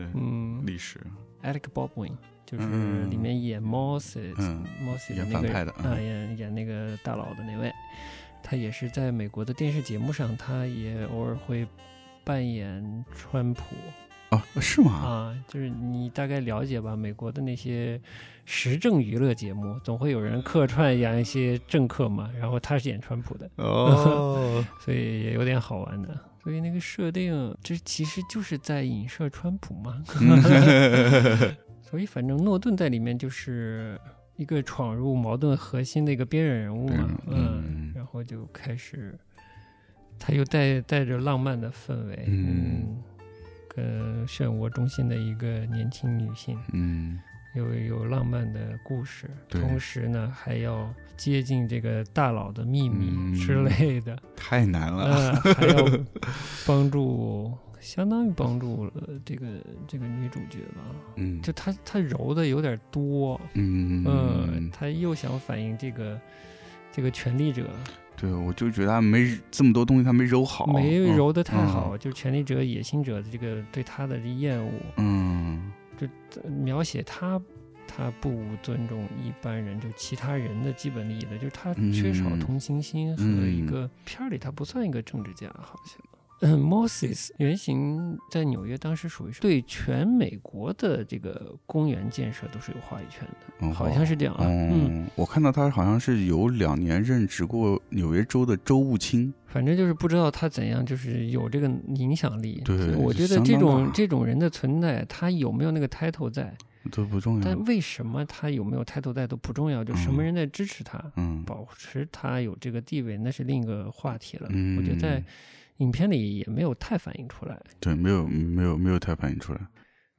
历史。Alec Baldwin 就是里面演 Moses，Moses 演反派的啊，演演那个大佬的那位，他也是在美国的电视节目上，他也偶尔会扮演川普。啊，是吗？啊，就是你大概了解吧，美国的那些时政娱乐节目，总会有人客串演一些政客嘛，然后他是演川普的，哦，所以也有点好玩的。所以那个设定，这其实就是在影射川普嘛。所以反正诺顿在里面就是一个闯入矛盾核心的一个边缘人物嘛，嗯，然后就开始，他又带带着浪漫的氛围，嗯。个漩涡中心的一个年轻女性，嗯，有有浪漫的故事，同时呢还要接近这个大佬的秘密之类的，太难了，还要帮助，相当于帮助了这个 这个女主角吧，嗯，就她她揉的有点多，嗯。嗯，她又想反映这个这个权力者。对，我就觉得他没这么多东西，他没揉好，没揉的太好，就权力者、野心者的这个对他的厌恶，嗯，就描写他，他他不尊重一般人，就其他人的基本利益的，就是他缺少同情心和一个片儿里他不算一个政治家，好像。嗯，Moses 原型在纽约，当时属于是对全美国的这个公园建设都是有话语权的，好像是这样啊。嗯，我看到他好像是有两年任职过纽约州的州务卿，反正就是不知道他怎样，就是有这个影响力。对，我觉得这种这种人的存在，他有没有那个 title 在都不重要。但为什么他有没有 title 在都不重要，就什么人在支持他，嗯，保持他有这个地位，那是另一个话题了。嗯，我觉得在。影片里也没有太反映出来，对，没有没有没有太反映出来。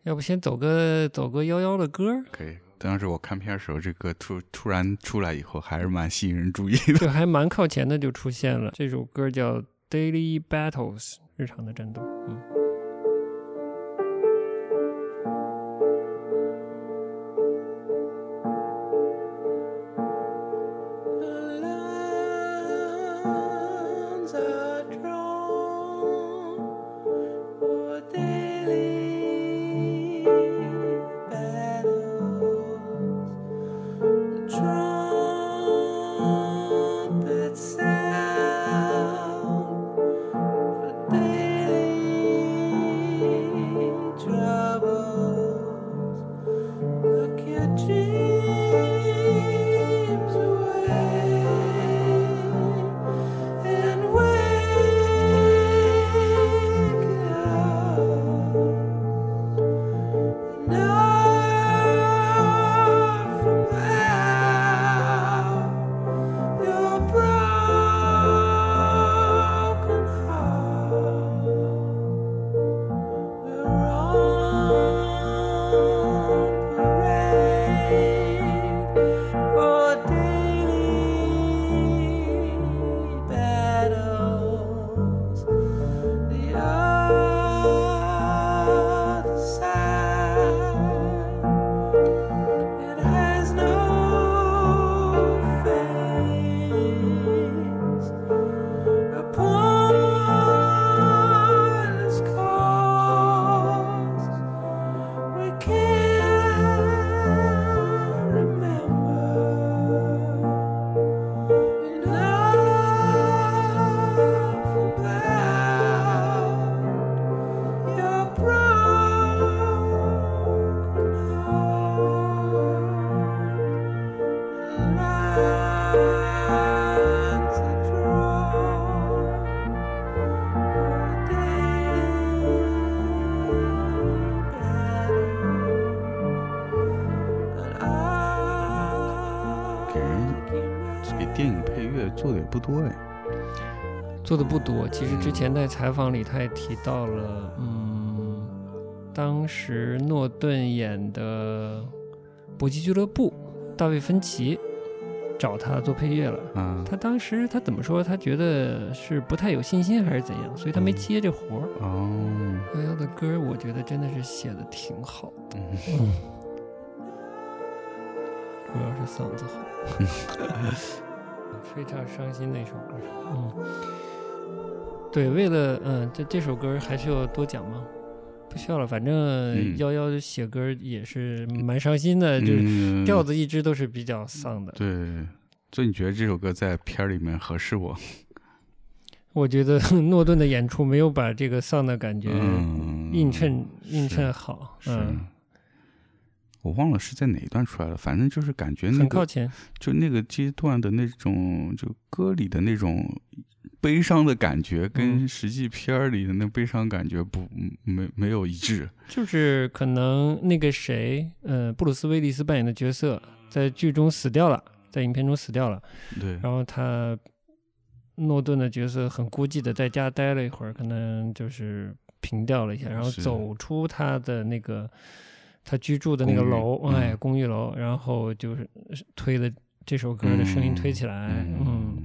要不先走个走个幺幺的歌？可以。当时我看片的时候，这歌突突然出来以后，还是蛮吸引人注意的。对，还蛮靠前的就出现了。这首歌叫《Daily Battles》，日常的战斗。嗯。其实之前在采访里他也提到了，嗯，当时诺顿演的《搏击俱乐部》，大卫芬奇找他做配乐了，嗯，他当时他怎么说？他觉得是不太有信心还是怎样，所以他没接这活儿。哦，幺幺的歌，我觉得真的是写的挺好的，嗯，主要是嗓子好，非常伤心的一首歌，嗯。对，为了嗯，这这首歌还需要多讲吗？不需要了，反正幺幺写歌也是蛮伤心的，就是调子一直都是比较丧的。对，所以你觉得这首歌在片儿里面合适我？我觉得 诺顿的演出没有把这个丧的感觉映衬映衬好。嗯，我忘了是在哪一段出来了，反正就是感觉很靠前，就那个阶段的那种，就歌里的那种。悲伤的感觉跟实际片儿里的那悲伤感觉不没没有一致，就是可能那个谁，呃，布鲁斯威利斯扮演的角色在剧中死掉了，在影片中死掉了，对，然后他诺顿的角色很孤寂的在家待了一会儿，可能就是平掉了一下，然后走出他的那个他居住的那个楼，哎，公寓楼，然后就是推的这首歌的声音推起来，嗯。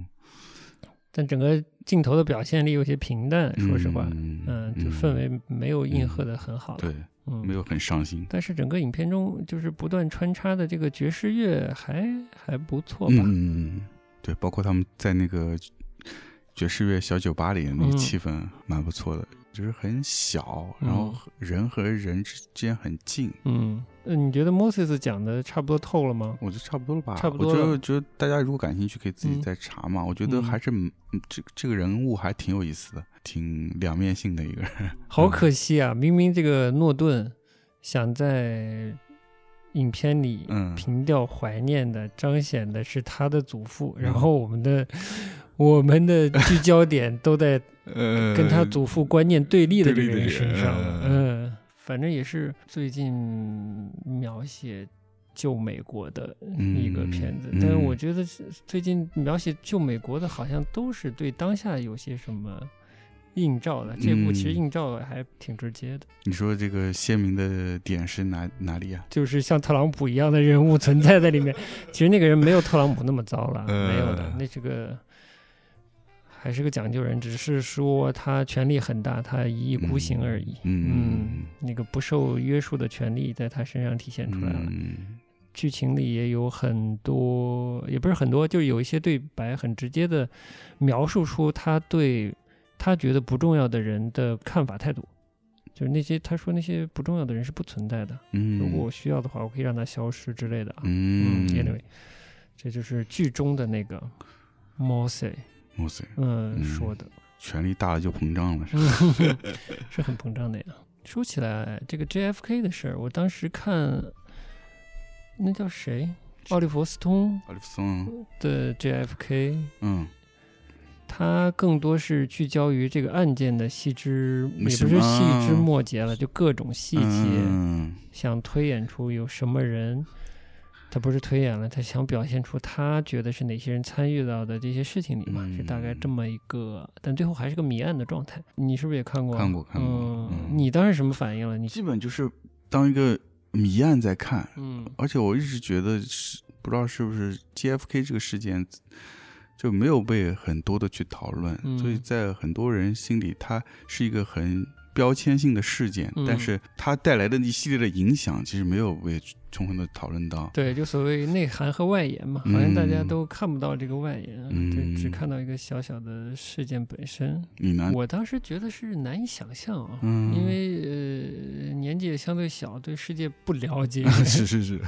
但整个镜头的表现力有些平淡，说实话，嗯，就氛围没有应和的很好，对，嗯，没有很伤心。但是整个影片中就是不断穿插的这个爵士乐还还不错吧？嗯，对，包括他们在那个爵士乐小酒吧里那个气氛蛮不错的，就是很小，然后人和人之间很近。嗯，呃，你觉得 Moses 讲的差不多透了吗？我觉得差不多了吧。差不多。我觉得觉得大家如果感兴趣，可以自己再查嘛。我觉得还是这这个人物还挺有意思的，挺两面性的一个人。好可惜啊！明明这个诺顿想在。影片里凭吊怀念的彰显的是他的祖父，然后我们的我们的聚焦点都在 跟他祖父观念对立的这个人身上。嗯，反正也是最近描写旧美国的一个片子，但是我觉得最近描写旧美国的，好像都是对当下有些什么。映照的这部其实映照还挺直接的。你说这个鲜明的点是哪哪里啊？就是像特朗普一样的人物存在在里面。其实那个人没有特朗普那么糟了，没有的，那是个还是个讲究人，只是说他权力很大，他一意孤行而已。嗯，那个不受约束的权利在他身上体现出来了。剧情里也有很多，也不是很多，就是有一些对白很直接的描述出他对。他觉得不重要的人的看法态度，就是那些他说那些不重要的人是不存在的。嗯，如果我需要的话，我可以让他消失之类的。嗯，anyway，这就是剧中的那个 Mossy，Mossy，嗯，说的。权力大了就膨胀了，是 是很膨胀的呀。说起来，这个 JFK 的事儿，我当时看那叫谁，奥利弗斯通，奥利弗斯通的 JFK，嗯。它更多是聚焦于这个案件的细枝，也不是细枝末节了，就各种细节，嗯想推演出有什么人，他不是推演了，他想表现出他觉得是哪些人参与到的这些事情里嘛，是大概这么一个，但最后还是个谜案的状态。你是不是也看过？看过，看过。你当时什么反应了？你基本就是当一个谜案在看，嗯，而且我一直觉得是不知道是不是 JFK 这个事件。就没有被很多的去讨论，所以在很多人心里，它是一个很标签性的事件，但是它带来的一系列的影响，其实没有被。充分的讨论到，对，就所谓内涵和外延嘛，好像大家都看不到这个外延，对只看到一个小小的事件本身。我当时觉得是难以想象啊，因为呃年纪也相对小，对世界不了解。是是是，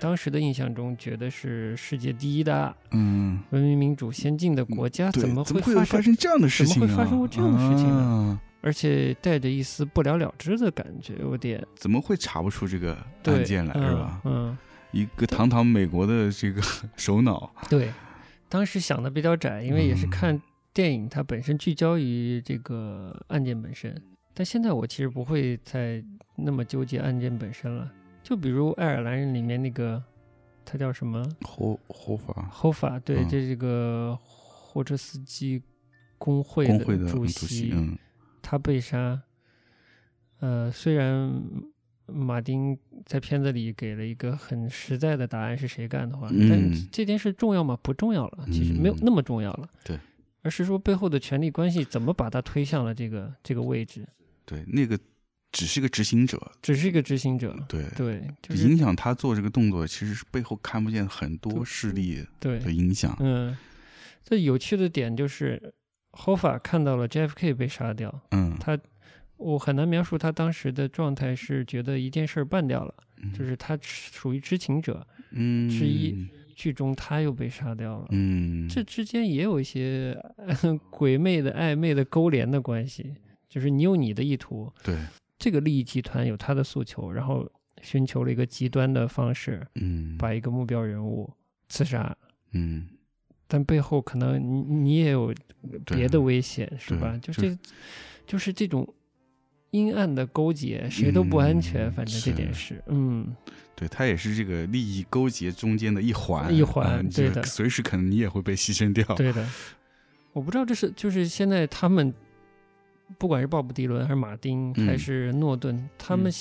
当时的印象中觉得是世界第一的，嗯，文明民主先进的国家，怎么会发生这样的事情？怎么会发生过这样的事情呢？而且带着一丝不了了之的感觉，有点怎么会查不出这个案件来是吧？嗯，一个堂堂美国的这个 首脑，对，当时想的比较窄，因为也是看电影，它本身聚焦于这个案件本身。但现在我其实不会再那么纠结案件本身了。就比如爱尔兰人里面那个，他叫什么？霍霍法？霍法？对，这这个货车司机工会的主席。他被杀，呃，虽然马丁在片子里给了一个很实在的答案是谁干的话，但这件事重要吗？不重要了，其实没有那么重要了。对，而是说背后的权力关系怎么把他推向了这个这个位置。对，那个只是一个执行者，只是一个执行者。对对，影响他做这个动作，其实是背后看不见很多势力的影响。嗯，这有趣的点就是。Hoffa 看到了 JFK 被杀掉，嗯，他我很难描述他当时的状态，是觉得一件事办掉了，就是他属于知情者，嗯，之一。剧中他又被杀掉了，嗯，这之间也有一些 鬼魅的暧昧的勾连的关系，就是你有你的意图，对，这个利益集团有他的诉求，然后寻求了一个极端的方式，嗯，把一个目标人物刺杀，嗯。但背后可能你你也有别的危险，是吧？就这，就是这种阴暗的勾结，谁都不安全。反正这件事，嗯，对他也是这个利益勾结中间的一环，一环，对的，随时可能你也会被牺牲掉。对的，我不知道这是就是现在他们不管是鲍勃迪伦还是马丁还是诺顿，他们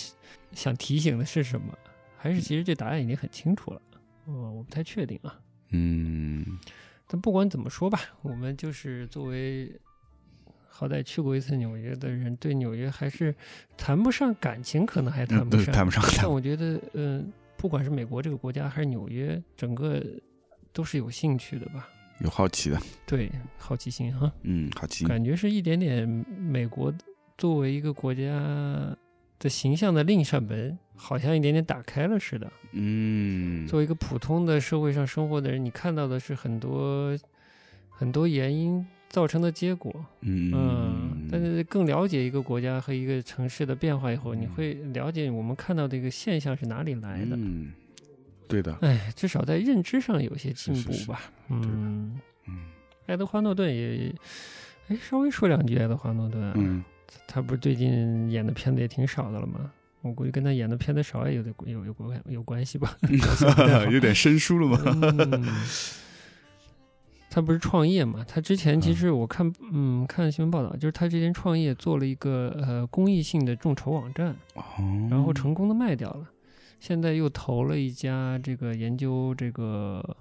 想提醒的是什么？还是其实这答案已经很清楚了？哦，我不太确定啊。嗯。但不管怎么说吧，我们就是作为好歹去过一次纽约的人，对纽约还是谈不上感情，可能还谈不上。谈不上。但我觉得，嗯，不管是美国这个国家，还是纽约，整个都是有兴趣的吧。有好奇的，对，好奇心哈，嗯，好奇，感觉是一点点美国作为一个国家的形象的另一扇门，好像一点点打开了似的，嗯，作为一个普通的社会上生活的人，你看到的是很多很多原因造成的结果，嗯，但是更了解一个国家和一个城市的变化以后，你会了解我们看到的一个现象是哪里来的，嗯。对的，哎，至少在认知上有些进步吧。嗯。嗯，爱德华诺顿也，哎，稍微说两句爱德华诺顿。嗯，他不是最近演的片子也挺少的了吗？我估计跟他演的片子少也有点有有关有关系吧。有点生疏了吗？他不是创业嘛？他之前其实我看，嗯，看新闻报道，就是他之前创业做了一个呃公益性的众筹网站，然后成功的卖掉了。现在又投了一家这个研究这个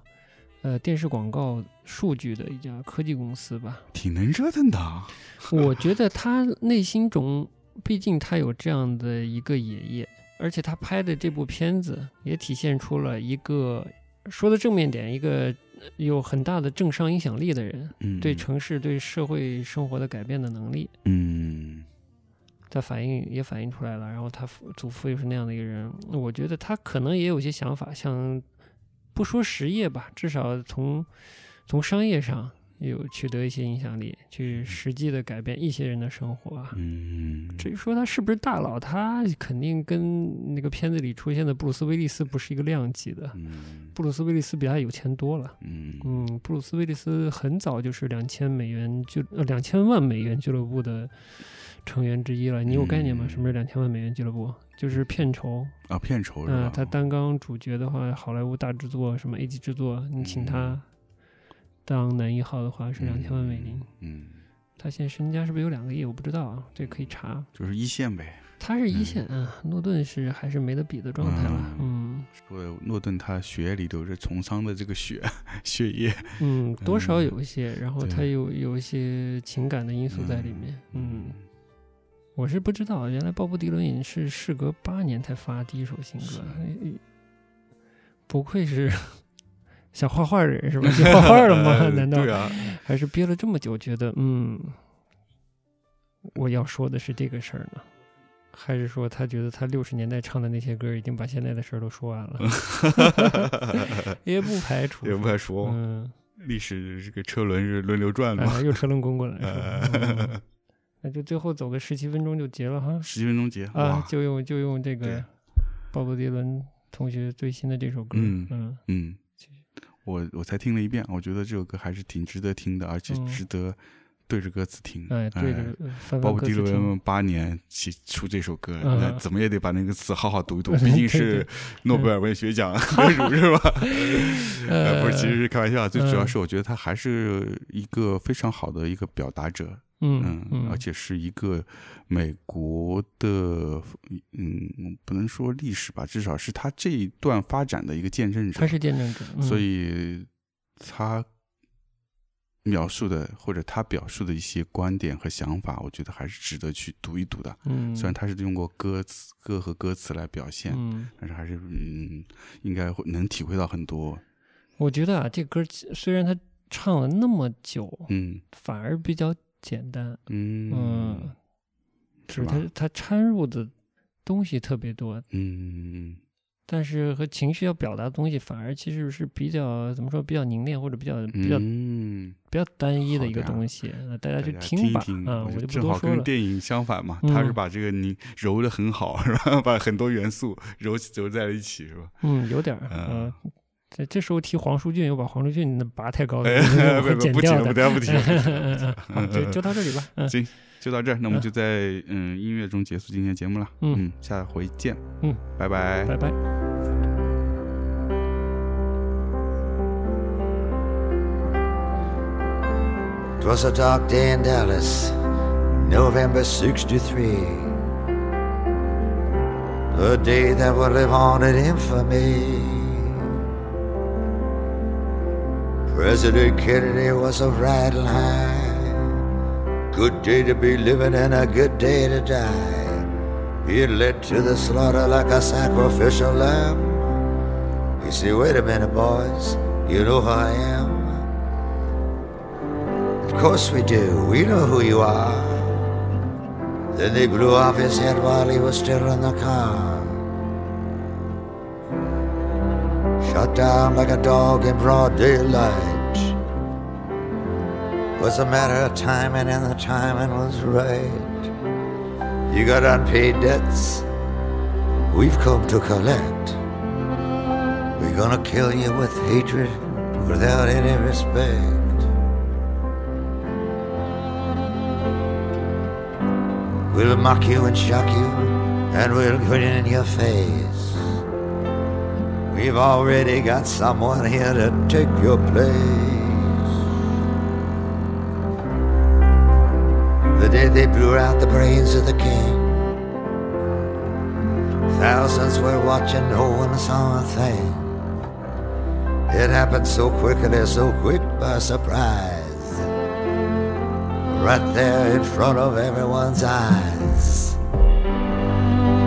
呃电视广告数据的一家科技公司吧，挺能折腾的。我觉得他内心中，毕竟他有这样的一个爷爷，而且他拍的这部片子也体现出了一个说的正面点，一个有很大的政商影响力的人，对城市对社会生活的改变的能力。嗯。他反映也反映出来了，然后他祖父又是那样的一个人，我觉得他可能也有些想法，想不说实业吧，至少从从商业上有取得一些影响力，去实际的改变一些人的生活。嗯，至于说他是不是大佬，他肯定跟那个片子里出现的布鲁斯威利斯不是一个量级的。布鲁斯威利斯比他有钱多了。嗯嗯，布鲁斯威利斯很早就是两千美元俱呃两千万美元俱乐部的。成员之一了，你有概念吗？什么是两千万美元俱乐部？就是片酬啊，片酬是吧？他担纲主角的话，好莱坞大制作，什么 A 级制作，你请他当男一号的话是两千万美金。嗯，他现在身家是不是有两个亿？我不知道啊，这可以查。就是一线呗。他是一线啊，诺顿是还是没得比的状态了。嗯，说诺顿他血液里头是从商的这个血 血液，嗯，多少有一些，然后他有有一些情感的因素在里面，嗯。我是不知道，原来鲍勃迪伦也是事隔八年才发第一首新歌，不愧是想画画的人是吧？你画画了吗？难道？啊，还是憋了这么久，觉得嗯，我要说的是这个事儿呢？还是说他觉得他六十年代唱的那些歌已经把现在的事儿都说完了？也不排除，也不排除，嗯，历史这个车轮是轮流转的，又车轮滚滚了。那就最后走个十七分钟就结了哈，十七分钟结啊，就用就用这个鲍勃迪伦同学最新的这首歌，嗯嗯嗯，我我才听了一遍，我觉得这首歌还是挺值得听的，而且值得对着歌词听。哎，对着鲍勃迪伦八年起出这首歌，那怎么也得把那个词好好读一读，毕竟是诺贝尔文学奖 得主是吧？呃，不是，其实是开玩笑，最主要是我觉得他还是一个非常好的一个表达者。嗯嗯，而且是一个美国的，嗯，不能说历史吧，至少是他这一段发展的一个见证者。他是见证者，所以他描述的或者他表述的一些观点和想法，我觉得还是值得去读一读的。嗯，虽然他是用过歌词、歌和歌词来表现，嗯，但是还是嗯，应该会能体会到很多。我觉得啊，这歌虽然他唱了那么久，嗯，反而比较。简单，嗯，是它它掺入的东西特别多，嗯，但是和情绪要表达的东西反而其实是比较怎么说比较凝练或者比较比较比较单一的一个东西，大家就听吧，啊，我就不多说了。跟电影相反嘛，他是把这个你揉的很好，是吧？把很多元素揉揉在了一起，是吧？嗯，有点儿，嗯。这这时候提黄舒骏，又把黄舒骏那拔太高了，会剪掉的。不提，不提，不提。就就到这里吧。行，就到这儿。那我们就在嗯音乐中结束今天节目了。嗯，下回见。嗯，拜拜，拜拜。It was a dark day in Dallas, November '63. A day that would live on in infamy. President Kennedy was a riding high. Good day to be living and a good day to die. He led to the slaughter like a sacrificial lamb. He said, Wait a minute, boys, you know who I am. Of course we do. We know who you are. Then they blew off his head while he was still in the car. Shot down like a dog in broad daylight. Was a matter of timing, and the timing was right. You got unpaid debts. We've come to collect. We're gonna kill you with hatred without any respect. We'll mock you and shock you, and we'll grin in your face. We've already got someone here to take your place. They blew out the brains of the king, thousands were watching, no one saw a thing. It happened so quickly, so quick by surprise right there in front of everyone's eyes.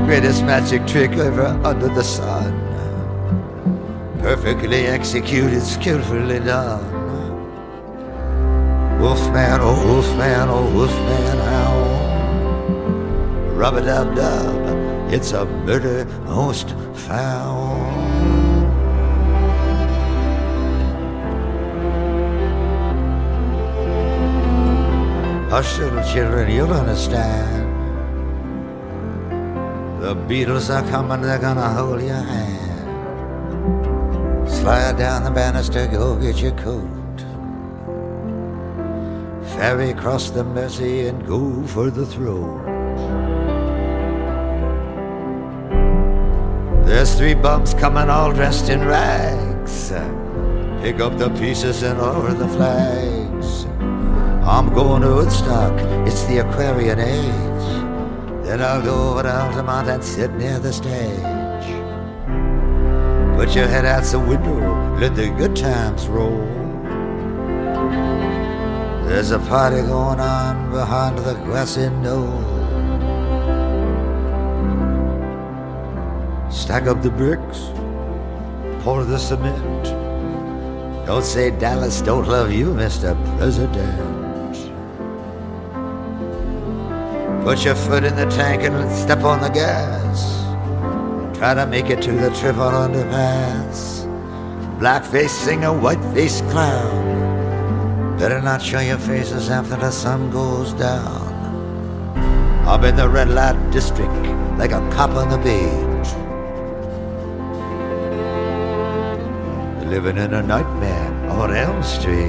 Greatest magic trick ever under the sun. Perfectly executed, skillfully done. Wolfman, oh wolfman, oh wolfman, how? Rub a dub dub, it's a murder most foul. Hush, little children, you'll understand. The Beatles are coming, they're gonna hold your hand. Slide down the banister, go get your coat. Ferry across the Mersey and go for the throne. There's three bumps coming all dressed in rags. Pick up the pieces and lower the flags. I'm going to Woodstock, it's the Aquarian age. Then I'll go over to Altamont and sit near the stage. Put your head out the window, let the good times roll. There's a party going on behind the grassy knoll. Stack up the bricks, pour the cement. Don't say Dallas don't love you, Mr. President. Put your foot in the tank and step on the gas. Try to make it to the triple underpass. Blackface singer, whiteface clown. Better not show your faces after the sun goes down. I'm in the red light district like a cop on the beat. Living in a nightmare on Elm Street.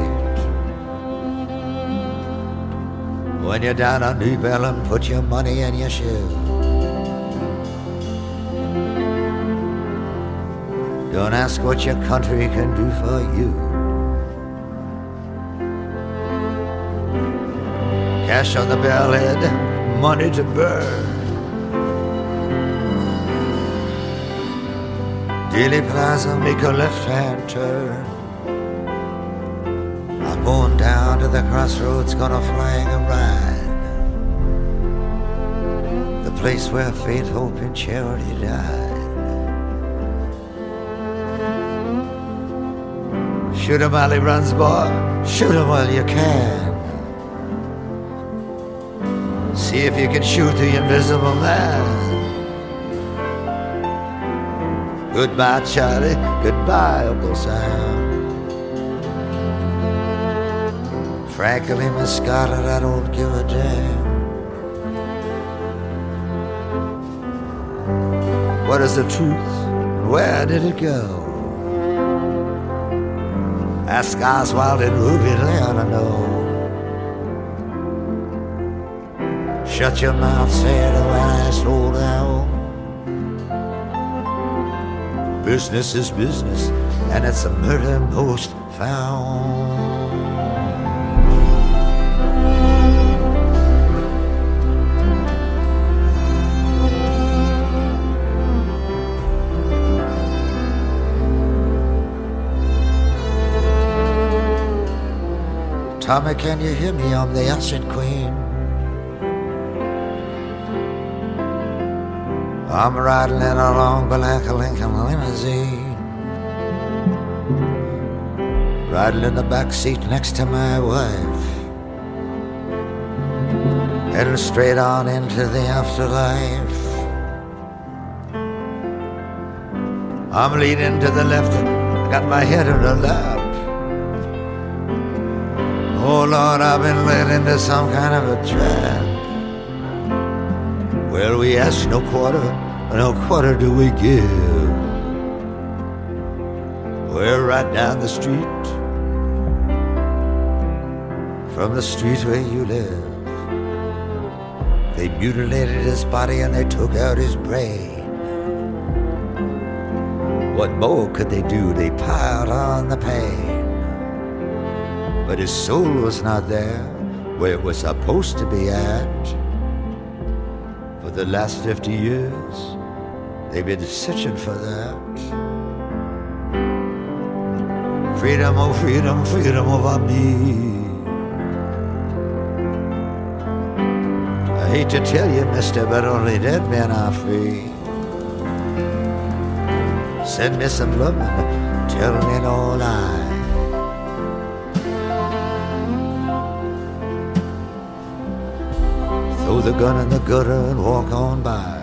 When you're down on New Bellum, put your money in your shoe. Don't ask what your country can do for you. Cash on the bellhead, money to burn. Dealey Plaza, make a left-hand turn. I'm going down to the crossroads, gonna flag a ride. The place where faith, hope, and charity died. Shoot 'em while he runs, boy. Shoot 'em while you can. See if you can shoot the invisible man. Goodbye, Charlie. Goodbye, Uncle Sam. Frankly, Miss Scarlet, I don't give a damn. What is the truth? Where did it go? Ask Oswald and Ruby, ought to know. Shut your mouth, say it when old owl. Business is business, and it's a murder most foul. Tommy, can you hear me? I'm the acid queen. I'm riding in a long black Lincoln limousine. Riding in the back seat next to my wife. heading straight on into the afterlife. I'm leaning to the left got my head in the lap. Oh Lord, I've been led into some kind of a trap. Well, we ask no quarter, no quarter do we give. We're right down the street from the street where you live. They mutilated his body and they took out his brain. What more could they do? They piled on the pain. But his soul was not there where it was supposed to be at. The last 50 years, they've been searching for that. Freedom, oh freedom, freedom over me. I hate to tell you, mister, but only dead men are free. Send me some love tell me no lie. Throw the gun in the gutter and walk on by.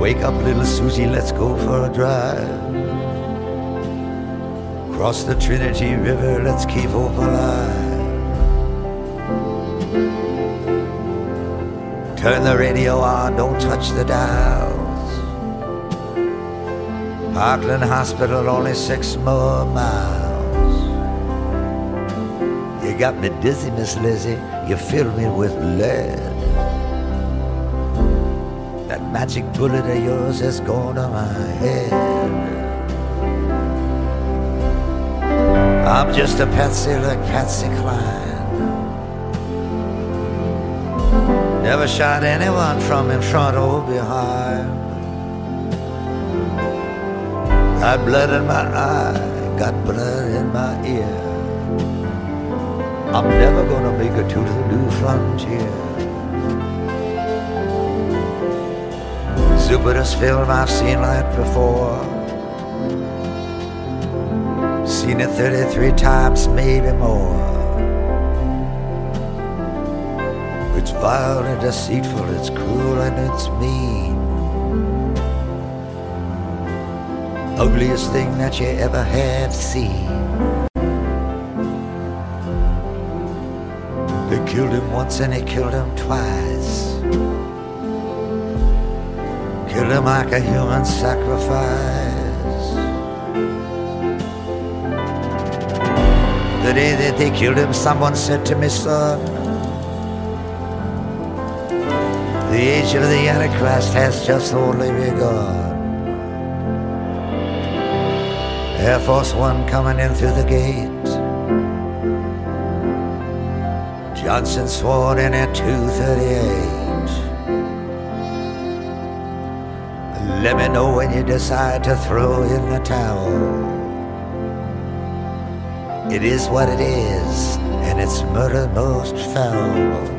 Wake up, little Susie, let's go for a drive. Cross the Trinity River, let's keep hope alive. Turn the radio on, don't touch the dials. Parkland Hospital, only six more miles. You got me dizzy, Miss Lizzie, you fill me with lead. That magic bullet of yours has gone to my head. I'm just a patsy like Patsy Cline. Never shot anyone from in front or behind. Got blood in my eye, got blood in my ear. I'm never gonna make it to the new frontier. Stupidest film I've seen like before. Seen it 33 times, maybe more. It's vile and deceitful, it's cruel and it's mean. Ugliest thing that you ever have seen. Killed him once and he killed him twice. Killed him like a human sacrifice. The day that they killed him, someone said to me, son, The age of the Antichrist has just only begun. Air Force One coming in through the gate. Johnson sworn in at 238. Let me know when you decide to throw in the towel. It is what it is, and it's murder most foul.